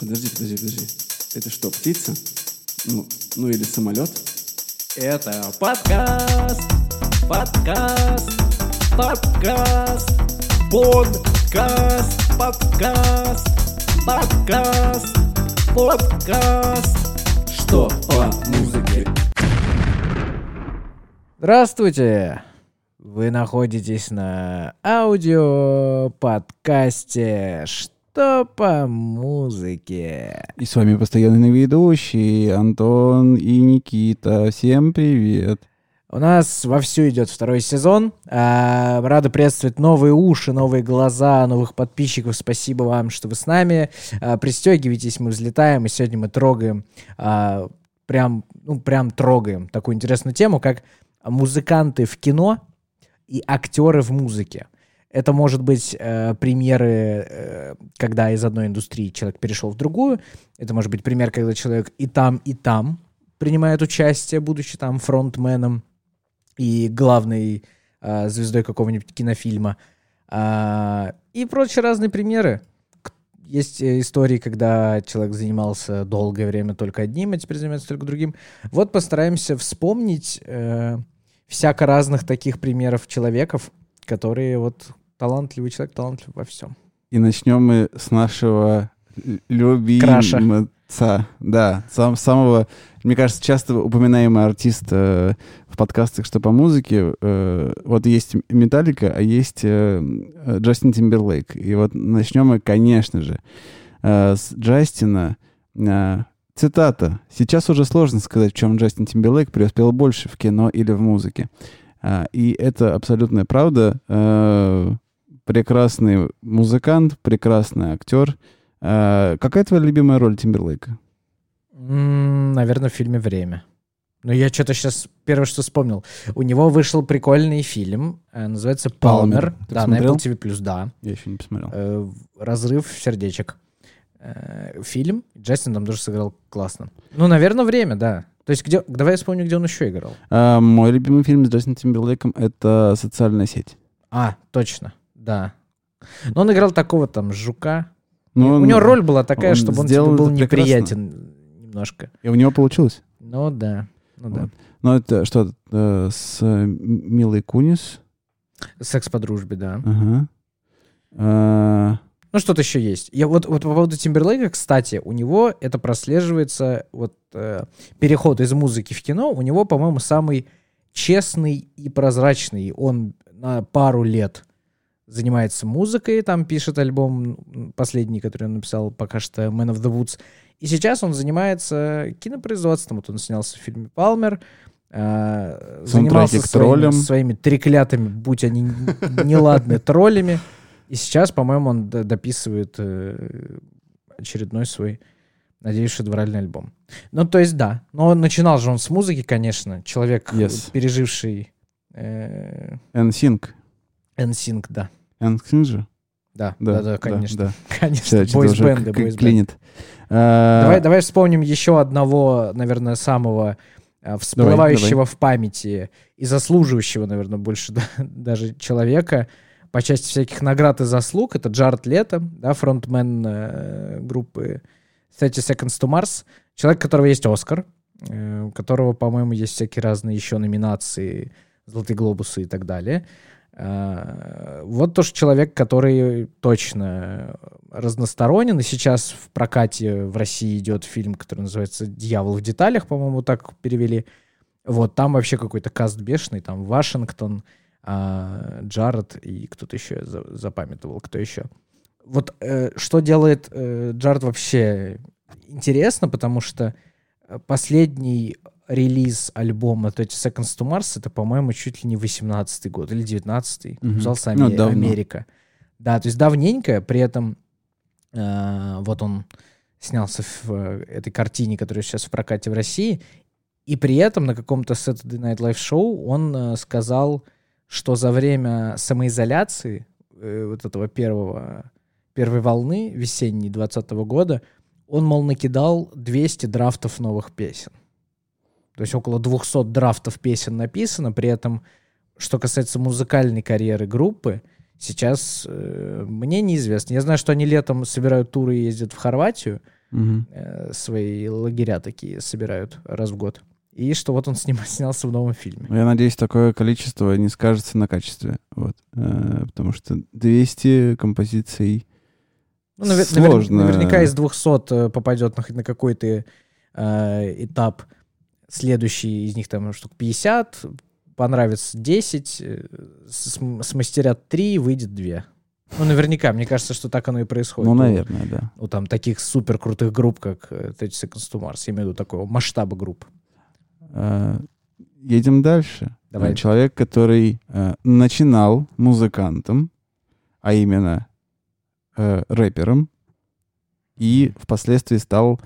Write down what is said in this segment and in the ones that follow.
Подожди, подожди, подожди. Это что, птица? Ну, ну или самолет? Это подкаст, подкаст, подкаст, подкаст, подкаст, подкаст, подкаст. Что по музыке? Здравствуйте! Вы находитесь на аудио подкасте «Что по музыке?». И с вами постоянный ведущий Антон и Никита. Всем привет! У нас вовсю идет второй сезон. А, рада приветствовать новые уши, новые глаза, новых подписчиков. Спасибо вам, что вы с нами. А, пристегивайтесь, мы взлетаем, и сегодня мы трогаем, а, прям, ну, прям трогаем такую интересную тему, как музыканты в кино и актеры в музыке. Это может быть э, примеры, э, когда из одной индустрии человек перешел в другую. Это может быть пример, когда человек и там, и там принимает участие, будучи там фронтменом и главной э, звездой какого-нибудь кинофильма. А, и прочие разные примеры. Есть э, истории, когда человек занимался долгое время только одним, а теперь занимается только другим. Вот постараемся вспомнить э, всяко разных таких примеров человеков, которые вот талантливый человек, талантлив во всем. И начнем мы с нашего любимца. Да, сам, самого, мне кажется, часто упоминаемый артист э, в подкастах «Что по музыке». Э, вот есть Металлика, а есть э, Джастин Тимберлейк. И вот начнем мы, конечно же, э, с Джастина. Э, Цитата. «Сейчас уже сложно сказать, в чем Джастин Тимберлейк преуспел больше, в кино или в музыке». А, и это абсолютная правда. А, прекрасный музыкант, прекрасный актер. А, какая твоя любимая роль Тимберлейка? наверное, в фильме «Время». Но я что-то сейчас первое, что вспомнил. У него вышел прикольный фильм, э, называется «Палмер». Да, смотрел? на Apple TV+, да. Я еще не посмотрел. Э, «Разрыв сердечек». Э, фильм. Джастин там тоже сыграл классно. Ну, наверное, время, да. То есть, где, давай я вспомню, где он еще играл. А, мой любимый фильм с Джастином Тимберлейком — это «Социальная сеть». А, точно, да. Но он играл такого там жука. Ну, у него роль была такая, он чтобы он тебе был неприятен немножко. И у него получилось? Ну да, ну вот. да. Ну это что, э, с Милой Кунис? Секс по дружбе, да. Ага. А, ну, что-то еще есть. Я вот, вот по поводу Тимберлейка, кстати, у него это прослеживается, вот э, переход из музыки в кино, у него, по-моему, самый честный и прозрачный. Он на пару лет занимается музыкой, там пишет альбом последний, который он написал пока что Man of the Woods. И сейчас он занимается кинопроизводством. Вот он снялся в фильме «Палмер», э, занимался своими, своими треклятыми, будь они неладные, троллями. И сейчас, по-моему, он дописывает э, очередной свой, надеюсь, шедевральный альбом. Ну, то есть, да. Но начинал же он с музыки, конечно. Человек, yes. переживший... Э... NSYNC. NSYNC, да. NSYNC же? Да, да, да, да, конечно. Да, да. Конечно, бойсбенды, бойсбенды. А... Давай, давай вспомним еще одного, наверное, самого э, всплывающего давай, давай. в памяти и заслуживающего, наверное, больше да, даже человека — по части всяких наград и заслуг. Это Джаред Лето, да, фронтмен э, группы 30 Seconds to Mars. Человек, у которого есть Оскар, э, у которого, по-моему, есть всякие разные еще номинации, Золотые глобусы и так далее. Э, вот тоже человек, который точно разносторонен. И сейчас в прокате в России идет фильм, который называется «Дьявол в деталях», по-моему, так перевели. Вот, там вообще какой-то каст бешеный, там Вашингтон, а, Джаред и кто-то еще запамятовал, кто еще. Вот э, что делает э, Джаред вообще интересно, потому что последний релиз альбома 30 Seconds to Mars это, по-моему, чуть ли не 18-й год или 19-й. Mm-hmm. Назывался ну, Америка. Да, то есть давненько, при этом э, вот он снялся в э, этой картине, которая сейчас в прокате в России, и при этом на каком-то Saturday Night Live шоу он э, сказал, что за время самоизоляции э, вот этого первого, первой волны весенней 2020 года он, мол, накидал 200 драфтов новых песен. То есть около 200 драфтов песен написано, при этом, что касается музыкальной карьеры группы, сейчас э, мне неизвестно. Я знаю, что они летом собирают туры и ездят в Хорватию, угу. свои лагеря такие собирают раз в год. И что вот он сним, снялся в новом фильме. Я надеюсь, такое количество не скажется на качестве. Вот. Э, потому что 200 композиций ну, навер- сложно. Наверняка из 200 попадет на, на какой-то э, этап. Следующий из них там штук 50, понравится 10, смастерят 3, выйдет 2. Ну, наверняка, мне кажется, что так оно и происходит. Ну, наверное, да. У там таких супер крутых групп, как 30 Seconds to Mars, я имею в виду такого масштаба групп. А, едем дальше. Давай. Человек, который э, начинал музыкантом, а именно э, рэпером, и впоследствии стал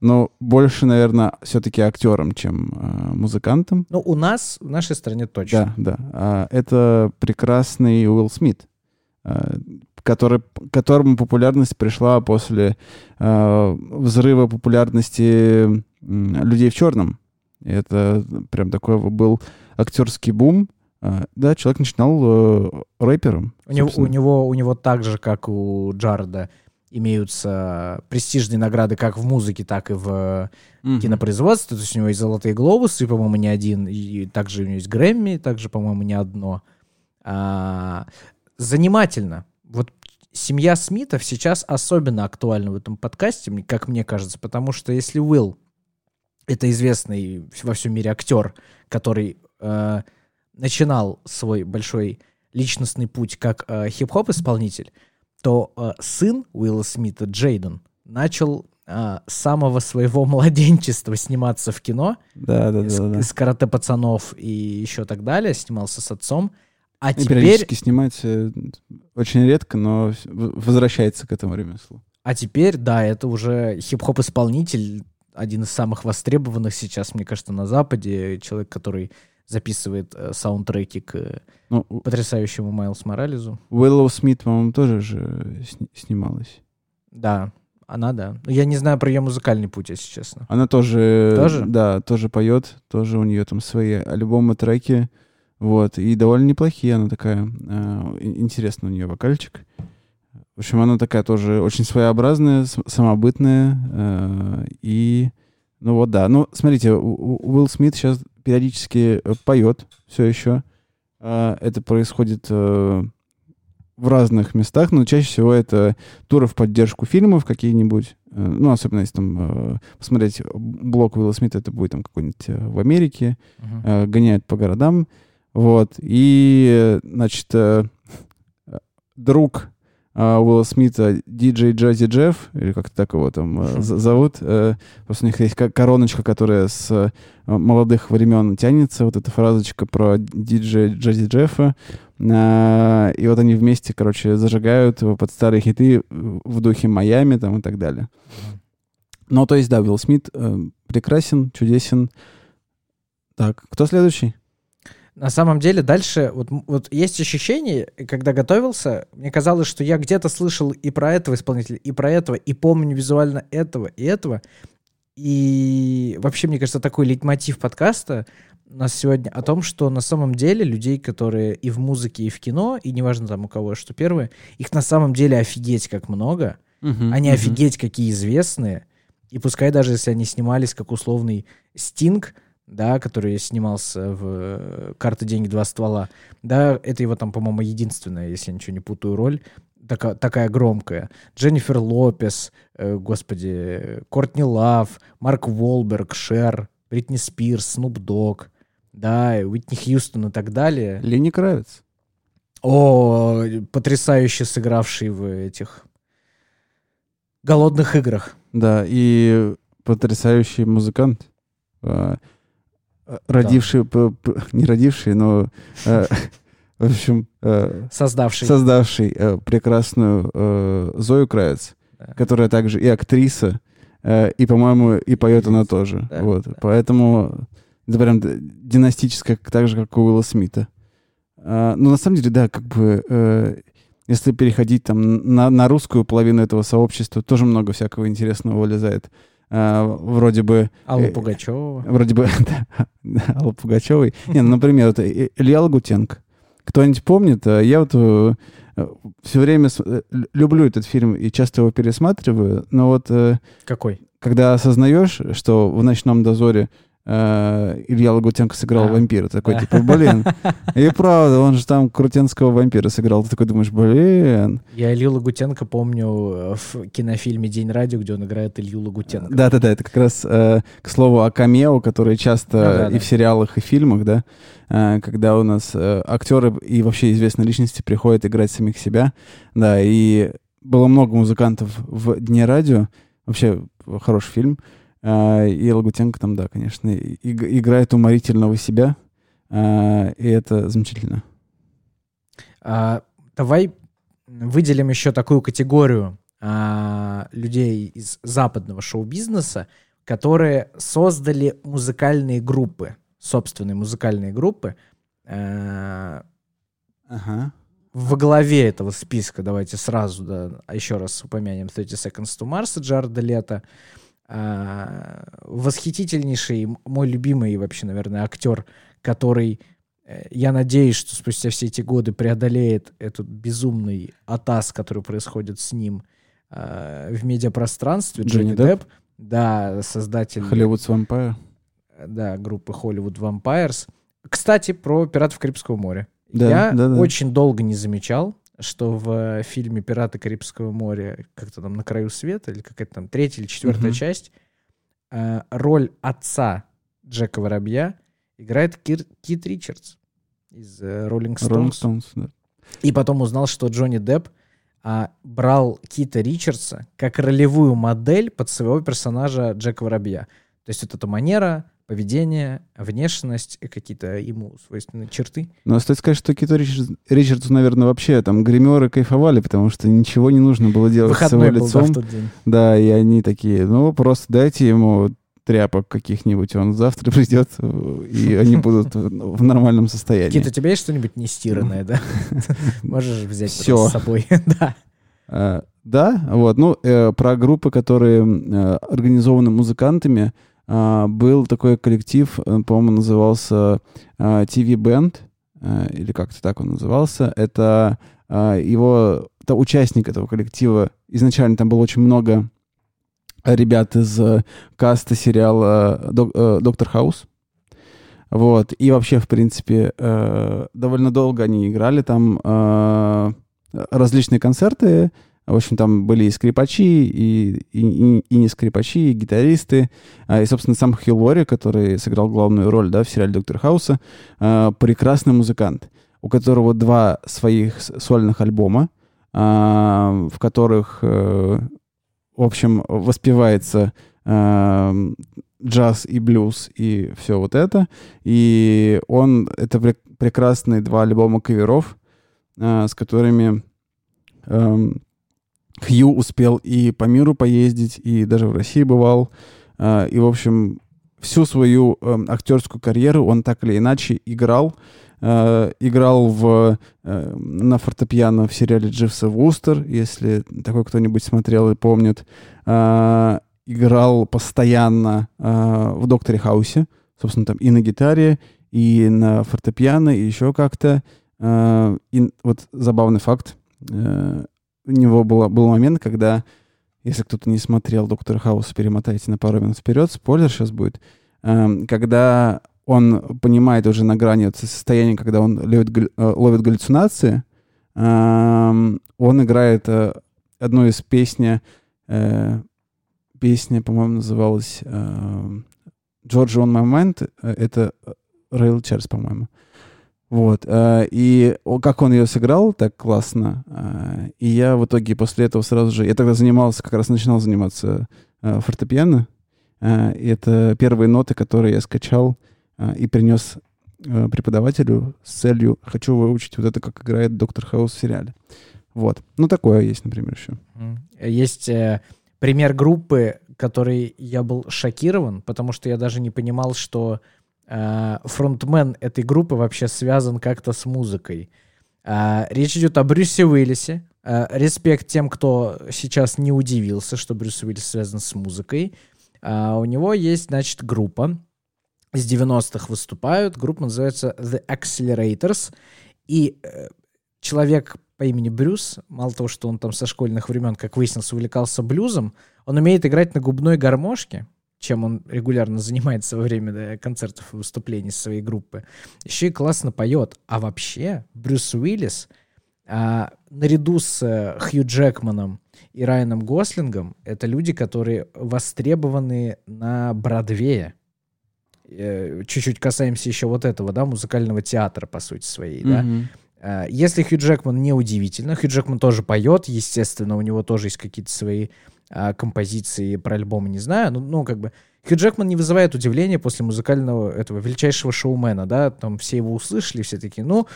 но больше, наверное, все-таки актером, чем э, музыкантом. Ну, у нас, в нашей стране точно. Да, да. А, это прекрасный Уилл Смит, э, который, которому популярность пришла после э, взрыва популярности э, людей в черном. Это прям такой был актерский бум. Uh, да, человек начинал uh, рэпером. У него, у, него, у него так же, как у Джарда, имеются престижные награды как в музыке, так и в mm-hmm. кинопроизводстве. То есть у него есть «Золотые глобусы», по-моему, не один, и также у него есть «Грэмми», также, по-моему, не одно. А, занимательно. Вот семья Смитов сейчас особенно актуальна в этом подкасте, как мне кажется, потому что если Уилл — это известный во всем мире актер, который э, начинал свой большой личностный путь как э, хип-хоп исполнитель, то э, сын Уилла Смита, Джейден, начал э, с самого своего младенчества сниматься в кино. Да, да, да. да. Из «Карате пацанов» и еще так далее. Снимался с отцом. А и теперь... Периодически снимать очень редко, но возвращается к этому ремеслу. А теперь, да, это уже хип-хоп-исполнитель, один из самых востребованных сейчас, мне кажется, на Западе. Человек, который записывает э, саундтреки к э, ну, потрясающему Майлз Морализу. Уиллоу Смит, по-моему, тоже же сни- снималась. Да, она, да. Но я не знаю про ее музыкальный путь, если честно. Она тоже... Тоже? Да, тоже поет, тоже у нее там свои альбомы, треки. Вот, и довольно неплохие, она такая, э, интересно у нее вокальчик. В общем, она такая тоже очень своеобразная, самобытная, э, и, ну вот да. Ну, смотрите, Уилл Смит сейчас периодически э, поет все еще. А, это происходит э, в разных местах, но чаще всего это туры в поддержку фильмов какие-нибудь. Э, ну, особенно если там посмотреть блок Уилла Смита, это будет там какой-нибудь в Америке. Uh-huh. Гоняют по городам. Вот. И, значит, друг а, Уилла Смита диджей Джази Джефф, или как-то так его там э, зовут. Э, просто у них есть короночка, которая с э, молодых времен тянется, вот эта фразочка про диджея Джази Джеффа. А, и вот они вместе, короче, зажигают под старые хиты в духе Майами там и так далее. Ну, то есть, да, Уилл Смит прекрасен, чудесен. Так, кто следующий? На самом деле дальше вот, вот есть ощущение, когда готовился, мне казалось, что я где-то слышал и про этого исполнителя, и про этого, и помню визуально этого и этого. И вообще, мне кажется, такой лейтмотив подкаста у нас сегодня о том, что на самом деле людей, которые и в музыке, и в кино, и неважно там у кого что первые, их на самом деле офигеть как много, uh-huh, они uh-huh. офигеть какие известные, и пускай даже если они снимались как условный Стинг, да, который снимался в э, «Карта, деньги, два ствола», да, это его там, по-моему, единственная, если я ничего не путаю, роль, такая, такая громкая. Дженнифер Лопес, э, господи, Кортни Лав, Марк Волберг, Шер, Бритни Спирс, Снуп Дог, да, Уитни Хьюстон и так далее. Лени Кравец. О, потрясающе сыгравший в этих голодных играх. Да, и потрясающий музыкант. А, родивший, да. не родивший, но, э, в общем... Э, создавший. Создавший э, прекрасную Зою Кравец, да. которая также и актриса, и, по-моему, и поет она тоже. Вот. Поэтому это прям династическая, так же, как у Уилла Смита. А, но на самом деле, да, как бы... Если переходить там на, на русскую половину этого сообщества, тоже много всякого интересного вылезает. Uh, вроде бы... Алла э, Пугачева. Вроде бы... Алла Пугачевой. Не, ну, например, это Илья Лагутенко. Кто-нибудь помнит? А я вот э, все время люблю этот фильм и часто его пересматриваю, но вот... Какой? Когда осознаешь, что в «Ночном дозоре» э, Илья Лагутенко сыграл а. вампира. Такой, типа, блин. И правда, он же там крутенского вампира сыграл. Ты такой думаешь, блин. Я Илью Лагутенко помню э, в кинофильме «День радио», где он играет Илью Лагутенко. Да-да-да, это как раз, э, к слову, о камео, которые часто ну, да, и да. в сериалах, и в фильмах, да, э, когда у нас э, актеры и вообще известные личности приходят играть самих себя. Да, и было много музыкантов в «Дне радио». Вообще, хороший фильм. А, и Лагутенко там, да, конечно, играет уморительного себя, а, и это замечательно. А, давай выделим еще такую категорию а, людей из западного шоу-бизнеса, которые создали музыкальные группы, собственные музыкальные группы. А, ага. Во главе этого списка, давайте сразу, да, еще раз упомянем 30 Seconds to Mars Джарда Лето. А, восхитительнейший, мой любимый вообще, наверное, актер, который, э, я надеюсь, что спустя все эти годы преодолеет этот безумный атас, который происходит с ним а, в медиапространстве. Джонни, Джонни Депп. Депп. Да, создатель... Hollywood Vampire. Да, группы Hollywood Vampires. Кстати, про «Пиратов Карибского моря». Да, я да, да. очень долго не замечал, что в фильме «Пираты Карибского моря» как-то там «На краю света» или какая-то там третья или четвертая mm-hmm. часть, э, роль отца Джека Воробья играет Кир, Кит Ричардс из Роллинг э, Стоунс. да. И потом узнал, что Джонни Депп а, брал Кита Ричардса как ролевую модель под своего персонажа Джека Воробья. То есть вот эта манера, поведение, внешность и какие-то ему свойственные черты. Ну, стоит сказать, что Киту Ричардс, Ричардсу, наверное, вообще там гримеры кайфовали, потому что ничего не нужно было делать Выходной с его лицом. Был, да, в тот день. да, и они такие, ну, просто дайте ему тряпок каких-нибудь, он завтра придет, и они будут в нормальном состоянии. Кит, у тебя есть что-нибудь нестиранное, да? Можешь взять с собой, да. А, да, вот, ну, э, про группы, которые э, организованы музыкантами, а, был такой коллектив, э, по-моему, назывался TV Band, или как-то так он назывался. Это его, это участник этого коллектива. Изначально там было очень много ребят из каста сериала «Доктор Хаус». Вот. И вообще, в принципе, довольно долго они играли там различные концерты, в общем, там были и скрипачи, и, и, и не скрипачи, и гитаристы. А, и, собственно, сам Хилл который сыграл главную роль да, в сериале «Доктор Хауса», а, прекрасный музыкант, у которого два своих сольных альбома, а, в которых, э, в общем, воспевается джаз и блюз и все вот это. И он... Это прекрасные два альбома каверов, с которыми эм, Хью успел и по миру поездить, и даже в России бывал. А, и, в общем, всю свою эм, актерскую карьеру он так или иначе играл. Uh, играл в, uh, на фортепиано в сериале Дживса Вустер, если такой кто-нибудь смотрел и помнит. Uh, играл постоянно в Докторе Хаусе, собственно, там и на гитаре, и на фортепиано, и еще как-то. И вот забавный факт у него было, был момент, когда, если кто-то не смотрел «Доктор Хаус», перемотайте на пару минут вперед, спойлер сейчас будет, э, когда он понимает уже на грани вот состояния, когда он ловит, э, ловит галлюцинации, э, он играет э, одну из песни, э, песня, по-моему, называлась э, «Georgia on my mind», э, это Rail Chairs, по-моему. Вот. Э, и как он ее сыграл так классно. Э, и я в итоге после этого сразу же... Я тогда занимался, как раз начинал заниматься э, фортепиано. И это первые ноты, которые я скачал и принес преподавателю с целью «хочу выучить вот это, как играет доктор Хаус в сериале». Вот. Ну, такое есть, например, еще. Есть э, пример группы, который я был шокирован, потому что я даже не понимал, что фронтмен этой группы вообще связан как-то с музыкой. Э, речь идет о Брюсе Уиллисе. Э, респект тем, кто сейчас не удивился, что Брюс Уиллис связан с музыкой. У него есть, значит, группа. С 90-х выступают. Группа называется The Accelerators. И человек по имени Брюс, мало того, что он там со школьных времен, как выяснилось, увлекался блюзом, он умеет играть на губной гармошке, чем он регулярно занимается во время да, концертов и выступлений своей группы. Еще и классно поет. А вообще Брюс Уиллис а, наряду с а, Хью Джекманом и Райаном Гослингом это люди, которые востребованы на Бродвее. Э, чуть-чуть касаемся еще вот этого, да, музыкального театра, по сути своей, mm-hmm. да. Если Хью Джекман не удивительно, Хью Джекман тоже поет, естественно, у него тоже есть какие-то свои а, композиции про альбомы, не знаю, ну, ну, как бы, Хью Джекман не вызывает удивления после музыкального этого величайшего шоумена, да, там все его услышали, все такие, ну,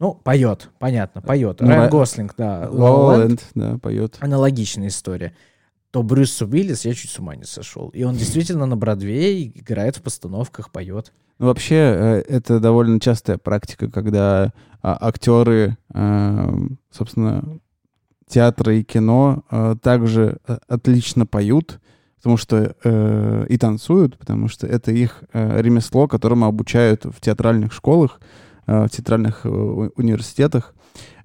ну, поет, понятно, поет. Ну, Райан Гослинг, да. Лоуленд, да, поет. Аналогичная история. То Брюс Уиллис, я чуть с ума не сошел. И он действительно на Бродвее играет в постановках, поет. Ну, вообще, э, это довольно частая практика, когда а, актеры, а, собственно, театра и кино а, также отлично поют, потому что э, и танцуют, потому что это их э, ремесло, которому обучают в театральных школах, э, в театральных э, университетах.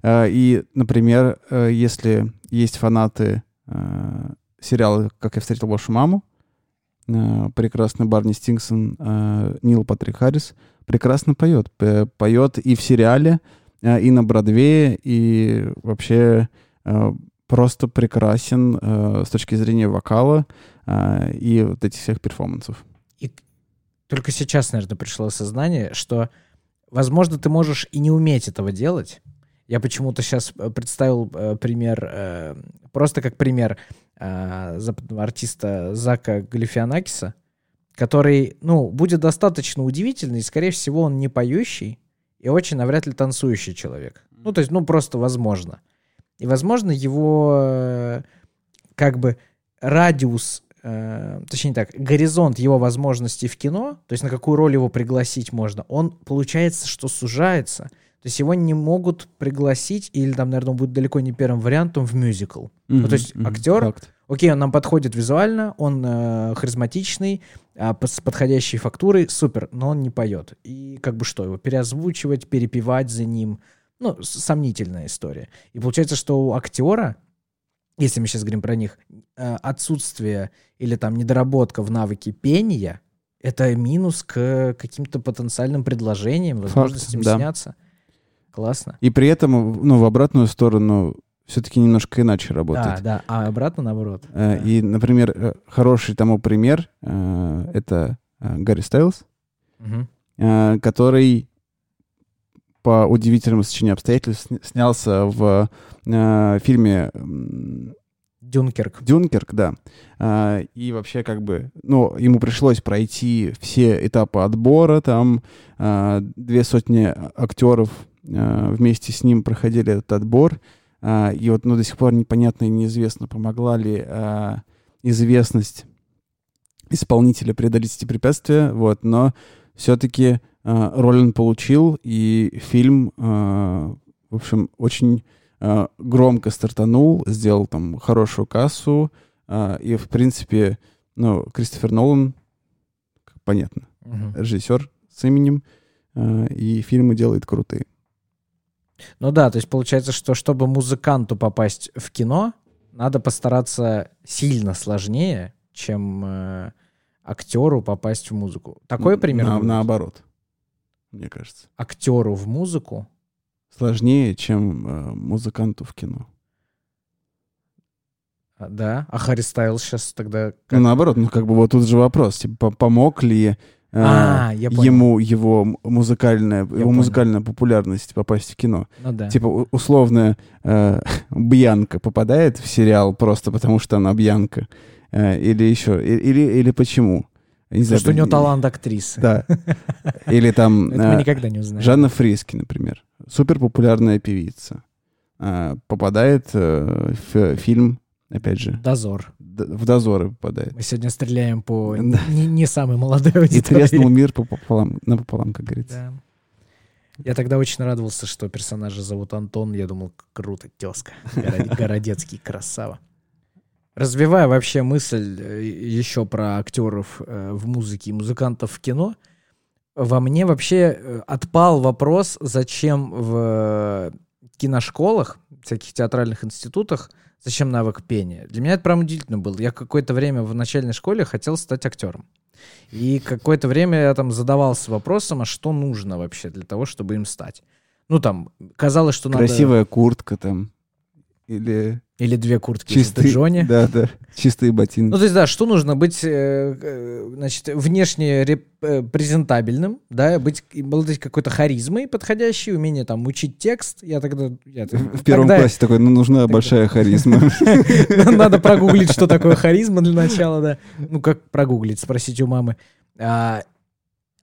Э, и, например, э, если есть фанаты э, сериала «Как я встретил вашу маму», э, прекрасный Барни Стингсон, э, Нил Патрик Харрис прекрасно поет. Поет и в сериале, э, и на Бродвее, и вообще э, просто прекрасен э, с точки зрения вокала э, и вот этих всех перформансов. И только сейчас, наверное, пришло осознание, что, возможно, ты можешь и не уметь этого делать. Я почему-то сейчас э, представил э, пример, э, просто как пример э, западного артиста Зака Галифианакиса, который, ну, будет достаточно удивительный, и, скорее всего, он не поющий и очень навряд ли танцующий человек. Ну, то есть, ну, просто возможно. И, возможно, его э, как бы радиус, э, точнее так, горизонт его возможностей в кино, то есть на какую роль его пригласить можно, он получается, что сужается. То есть его не могут пригласить, или там, наверное, он будет далеко не первым вариантом в мюзикл. Mm-hmm, ну, то есть mm-hmm, актер, факт. окей, он нам подходит визуально, он э, харизматичный, э, с подходящей фактурой, супер, но он не поет. И как бы что, его переозвучивать, перепевать за ним – ну, сомнительная история. И получается, что у актера, если мы сейчас говорим про них, э, отсутствие или там недоработка в навыке пения, это минус к каким-то потенциальным предложениям, возможностям Факт, да. сняться. Классно. И при этом, ну, в обратную сторону все-таки немножко иначе работает. Да, да, а обратно наоборот. Э, и, например, э, хороший тому пример — это Гарри Стайлз, угу. который по удивительному сочинению обстоятельств снялся в э, фильме Дюнкерк. Дюнкерк, да. А, и вообще как бы, ну, ему пришлось пройти все этапы отбора, там а, две сотни актеров а, вместе с ним проходили этот отбор. А, и вот, ну, до сих пор непонятно и неизвестно, помогла ли а, известность исполнителя преодолеть эти препятствия, вот, но все-таки Э, роль он получил, и фильм, э, в общем, очень э, громко стартанул, сделал там хорошую кассу, и, в принципе, ну, Кристофер Нолан, понятно, угу. режиссер с именем, и фильмы делает крутые. Ну да, то есть получается, что чтобы музыканту попасть в кино, надо постараться сильно сложнее, чем э, актеру попасть в музыку. Такой пример? На, наоборот мне кажется. Актеру в музыку? Сложнее, чем э, музыканту в кино. А, да? А Харри Стайлз сейчас тогда... Как... Ну, наоборот, ну, как бы вот тут же вопрос, типа, помог ли э, а, ему его музыкальная, я его понял. музыкальная популярность попасть в кино? Ну, да. Типа, условно, э, Бьянка попадает в сериал просто потому, что она Бьянка? Э, или еще? Или, или почему? Не знаю, что у него талант актрисы. Да. Или там... Это мы э, никогда не узнаем. Жанна Фриски, например. Супер популярная певица. Попадает э, в фильм, опять же... Дозор. В дозоры попадает. Мы сегодня стреляем по не, не самой молодой аудитории. И треснул мир пополам, напополам, как говорится. Да. Я тогда очень радовался, что персонажа зовут Антон. Я думал, круто, тезка. Городецкий красава. Развивая вообще мысль э, еще про актеров э, в музыке и музыкантов в кино, во мне вообще э, отпал вопрос, зачем в киношколах, всяких театральных институтах, зачем навык пения. Для меня это прям удивительно было. Я какое-то время в начальной школе хотел стать актером. И какое-то время я там задавался вопросом, а что нужно вообще для того, чтобы им стать. Ну, там, казалось, что Красивая надо... Красивая куртка там. Или... Или две куртки чистые, Джонни. Да, да, чистые ботинки. Ну, то есть, да, что нужно? Быть, э, э, значит, внешне э, презентабельным, да, быть, обладать какой-то харизмой подходящей, умение там учить текст. Я тогда... Я, в первом тогда... классе такой, ну, нужна тогда... большая харизма. Надо прогуглить, что такое харизма для начала, да. Ну, как прогуглить, спросить у мамы. А,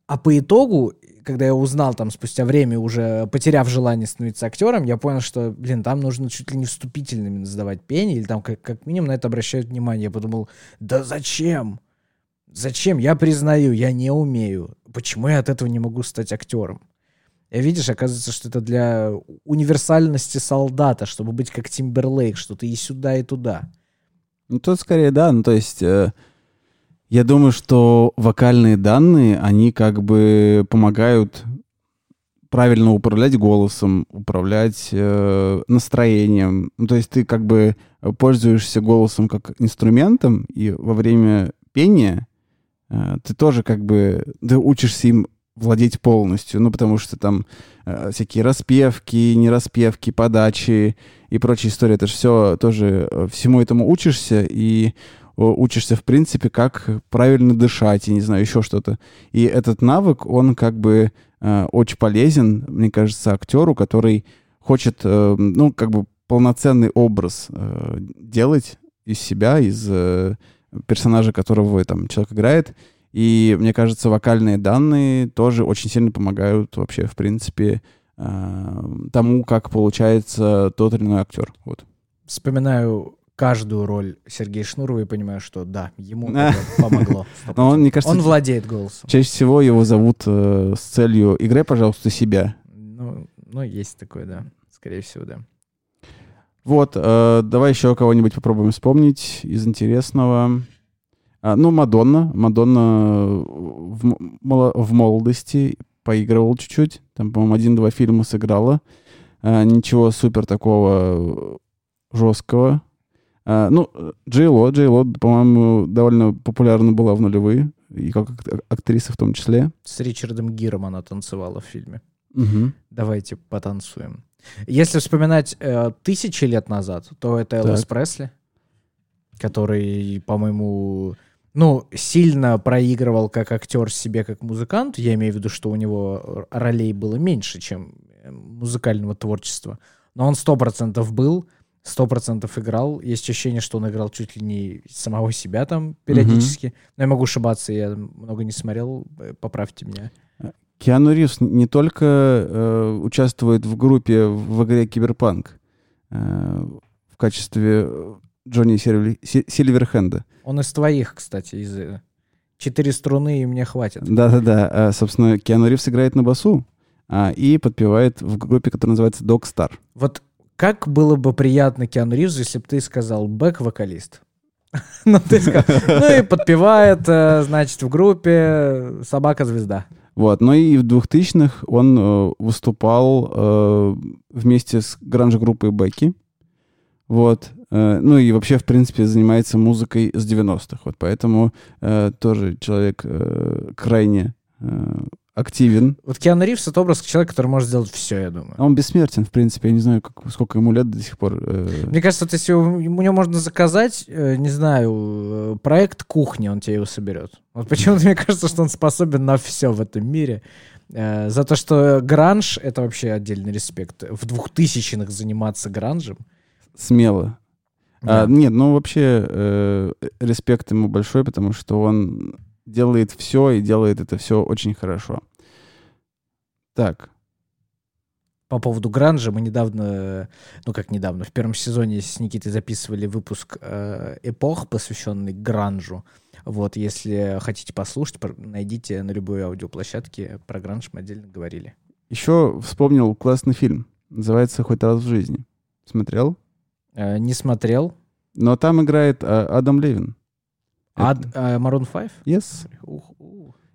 а по итогу когда я узнал там спустя время, уже потеряв желание становиться актером, я понял, что, блин, там нужно чуть ли не вступительными задавать пение, или там как, как минимум на это обращают внимание. Я подумал, да зачем? Зачем? Я признаю, я не умею. Почему я от этого не могу стать актером? И видишь, оказывается, что это для универсальности солдата, чтобы быть как Тимберлейк, что ты и сюда, и туда. Ну, тут скорее, да, ну, то есть... Э я думаю, что вокальные данные, они как бы помогают правильно управлять голосом, управлять э, настроением. Ну, то есть ты как бы пользуешься голосом как инструментом, и во время пения э, ты тоже как бы ты учишься им владеть полностью, ну, потому что там э, всякие распевки, нераспевки, подачи и прочая история, это же все тоже э, всему этому учишься, и учишься, в принципе, как правильно дышать, и не знаю, еще что-то. И этот навык, он как бы э, очень полезен, мне кажется, актеру, который хочет, э, ну, как бы полноценный образ э, делать из себя, из э, персонажа, которого там человек играет. И мне кажется, вокальные данные тоже очень сильно помогают вообще, в принципе, э, тому, как получается тот или иной актер. Вот. Вспоминаю каждую роль Сергея Шнурова и понимаю, что да, ему помогло. Но он, мне кажется, он владеет голосом. Чаще всего его зовут э, с целью «играй, пожалуйста, себя». Ну, ну, есть такое, да. Скорее всего, да. Вот, э, давай еще кого-нибудь попробуем вспомнить из интересного. А, ну, Мадонна. Мадонна в, в молодости поигрывал чуть-чуть. Там, по-моему, один-два фильма сыграла. А, ничего супер такого жесткого. А, ну, Джейло, Джейло, по-моему, довольно популярна была в нулевые, и как актриса в том числе. С Ричардом Гиром она танцевала в фильме. Угу. Давайте потанцуем. Если вспоминать э, тысячи лет назад, то это Элвис Пресли, который, по-моему, ну, сильно проигрывал как актер себе, как музыкант. Я имею в виду, что у него ролей было меньше, чем э, музыкального творчества. Но он сто процентов был сто процентов играл. Есть ощущение, что он играл чуть ли не самого себя там периодически. Mm-hmm. Но я могу ошибаться, я много не смотрел, э, поправьте меня. Киану Ривз не только э, участвует в группе в игре Киберпанк э, в качестве Джонни Сильверхенда. Он из твоих, кстати, из э, четыре струны и мне хватит. Да-да-да. А, собственно, Киану Ривз играет на басу а, и подпевает в группе, которая называется Dog Star. Вот как было бы приятно Киану Ривзу, если бы ты сказал бэк-вокалист? ну, ты сказал, ну и подпевает, э, значит, в группе «Собака-звезда». Вот, но и в 2000-х он э, выступал э, вместе с гранж-группой Бекки. Вот. Ну и вообще, в принципе, занимается музыкой с 90-х. Вот поэтому э, тоже человек э, крайне активен. Вот Киану Ривз — это образ человека, который может сделать все, я думаю. Он бессмертен, в принципе. Я не знаю, как, сколько ему лет до сих пор. Э... Мне кажется, вот если у, у него можно заказать, э, не знаю, э, проект кухни, он тебе его соберет. Вот почему-то мне кажется, что он способен на все в этом мире. За то, что гранж — это вообще отдельный респект. В двухтысячных заниматься гранжем. Смело. Да. А, нет, ну вообще э, респект ему большой, потому что он делает все и делает это все очень хорошо. Так. По поводу гранжа мы недавно, ну как недавно, в первом сезоне с Никитой записывали выпуск э, «Эпох», посвященный гранжу. Вот, если хотите послушать, найдите на любой аудиоплощадке. Про гранж мы отдельно говорили. Еще вспомнил классный фильм. Называется «Хоть раз в жизни». Смотрел? Э, не смотрел. Но там играет э, Адам Левин. А Maroon 5? Yes.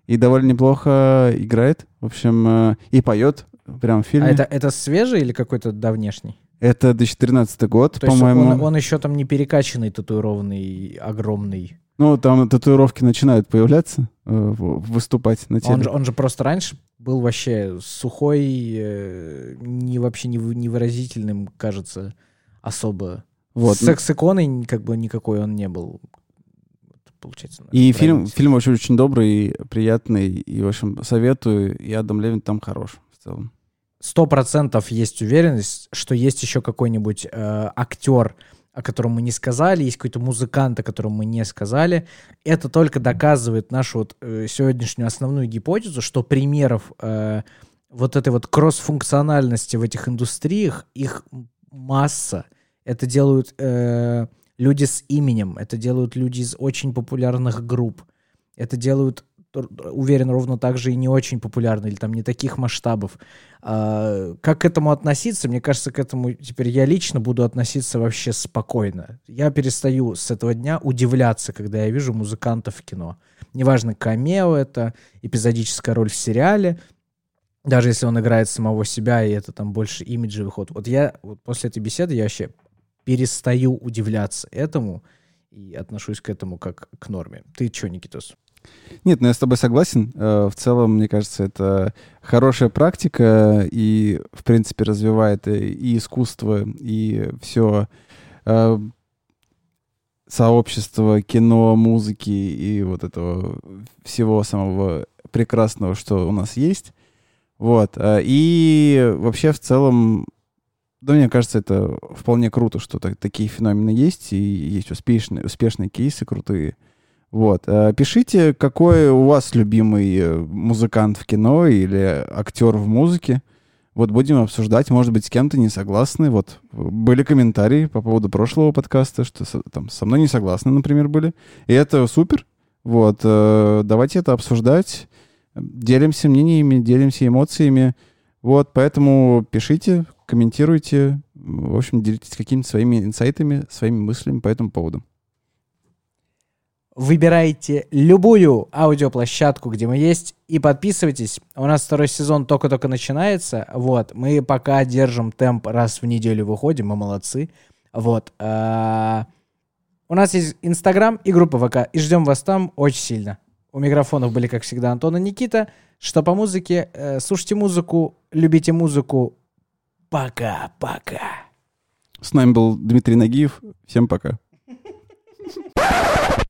И довольно неплохо играет. В общем, э, и поет прям в фильме. А это, это свежий или какой-то давнешний? Это 2013 год, по-моему. Он, он еще там не перекачанный, татуированный, огромный. Ну, там татуировки начинают появляться, э, выступать на теле. Он же, он же просто раньше был вообще сухой, э, не вообще невыразительным, кажется, особо. Вот. Секс-иконой как бы никакой он не был. Получается, и фильм, фильм вообще очень добрый, приятный, и, в общем, советую, и Адам Левин там хорош в целом. Сто процентов есть уверенность, что есть еще какой-нибудь э, актер, о котором мы не сказали, есть какой-то музыкант, о котором мы не сказали. Это только доказывает нашу вот, э, сегодняшнюю основную гипотезу, что примеров э, вот этой вот кроссфункциональности в этих индустриях, их масса. Это делают э, люди с именем, это делают люди из очень популярных групп, это делают уверен, ровно так же и не очень популярны, или там не таких масштабов. А, как к этому относиться? Мне кажется, к этому теперь я лично буду относиться вообще спокойно. Я перестаю с этого дня удивляться, когда я вижу музыкантов в кино. Неважно, камео это, эпизодическая роль в сериале, даже если он играет самого себя, и это там больше имиджевый ход. Вот я вот после этой беседы я вообще перестаю удивляться этому и отношусь к этому как к норме. Ты что, Никитос? Нет, ну я с тобой согласен. Э, в целом, мне кажется, это хорошая практика и, в принципе, развивает и искусство, и все э, сообщество кино, музыки и вот этого всего самого прекрасного, что у нас есть. Вот. Э, и вообще, в целом, да, мне кажется, это вполне круто, что так, такие феномены есть, и есть успешные, успешные кейсы крутые. Вот. Э, пишите, какой у вас любимый э, музыкант в кино или актер в музыке. Вот будем обсуждать, может быть, с кем-то не согласны. Вот были комментарии по поводу прошлого подкаста, что там со мной не согласны, например, были. И это супер. Вот, э, давайте это обсуждать. Делимся мнениями, делимся эмоциями. Вот, поэтому пишите, комментируйте. В общем, делитесь какими-то своими инсайтами, своими мыслями по этому поводу. Выбирайте любую аудиоплощадку, где мы есть, и подписывайтесь. У нас второй сезон только-только начинается. Вот, мы пока держим темп, раз в неделю выходим, мы молодцы. Вот. А, у нас есть Инстаграм и группа ВК, и ждем вас там очень сильно. У микрофонов были, как всегда, Антон и Никита что по музыке. Э, слушайте музыку, любите музыку. Пока-пока. С нами был Дмитрий Нагиев. Всем пока.